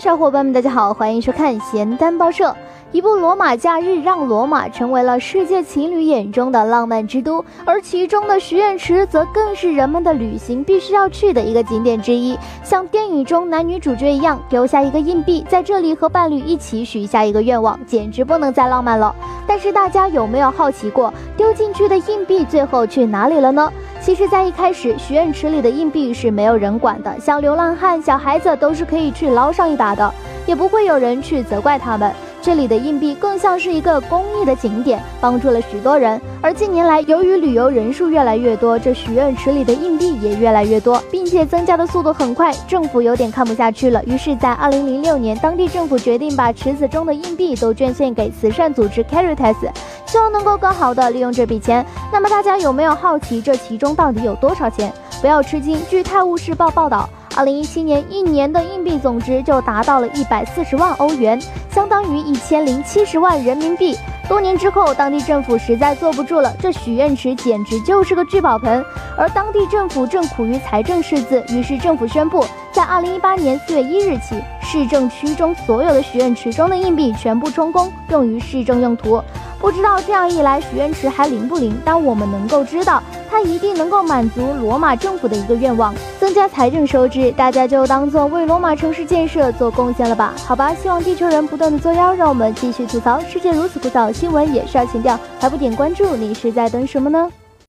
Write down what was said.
小伙伴们，大家好，欢迎收看咸蛋报社。一部《罗马假日》让罗马成为了世界情侣眼中的浪漫之都，而其中的许愿池则更是人们的旅行必须要去的一个景点之一。像电影中男女主角一样，丢下一个硬币，在这里和伴侣一起许下一个愿望，简直不能再浪漫了。但是大家有没有好奇过，丢进去的硬币最后去哪里了呢？其实，在一开始，许愿池里的硬币是没有人管的，像流浪汉、小孩子都是可以去捞上一把的，也不会有人去责怪他们。这里的硬币更像是一个公益的景点，帮助了许多人。而近年来，由于旅游人数越来越多，这许愿池里的硬币也越来越多，并且增加的速度很快，政府有点看不下去了。于是，在二零零六年，当地政府决定把池子中的硬币都捐献给慈善组织 Caritas，希望能够更好的利用这笔钱。那么，大家有没有好奇这其中到底有多少钱？不要吃惊，据《泰晤士报》报道。二零一七年一年的硬币总值就达到了一百四十万欧元，相当于一千零七十万人民币。多年之后，当地政府实在坐不住了，这许愿池简直就是个聚宝盆，而当地政府正苦于财政赤字，于是政府宣布，在二零一八年四月一日起，市政区中所有的许愿池中的硬币全部充公，用于市政用途。不知道这样一来，许愿池还灵不灵？但我们能够知道，它一定能够满足罗马政府的一个愿望，增加财政收支。大家就当做为罗马城市建设做贡献了吧？好吧，希望地球人不断的作妖，让我们继续吐槽。世界如此枯燥，新闻也是要情调，还不点关注，你是在等什么呢？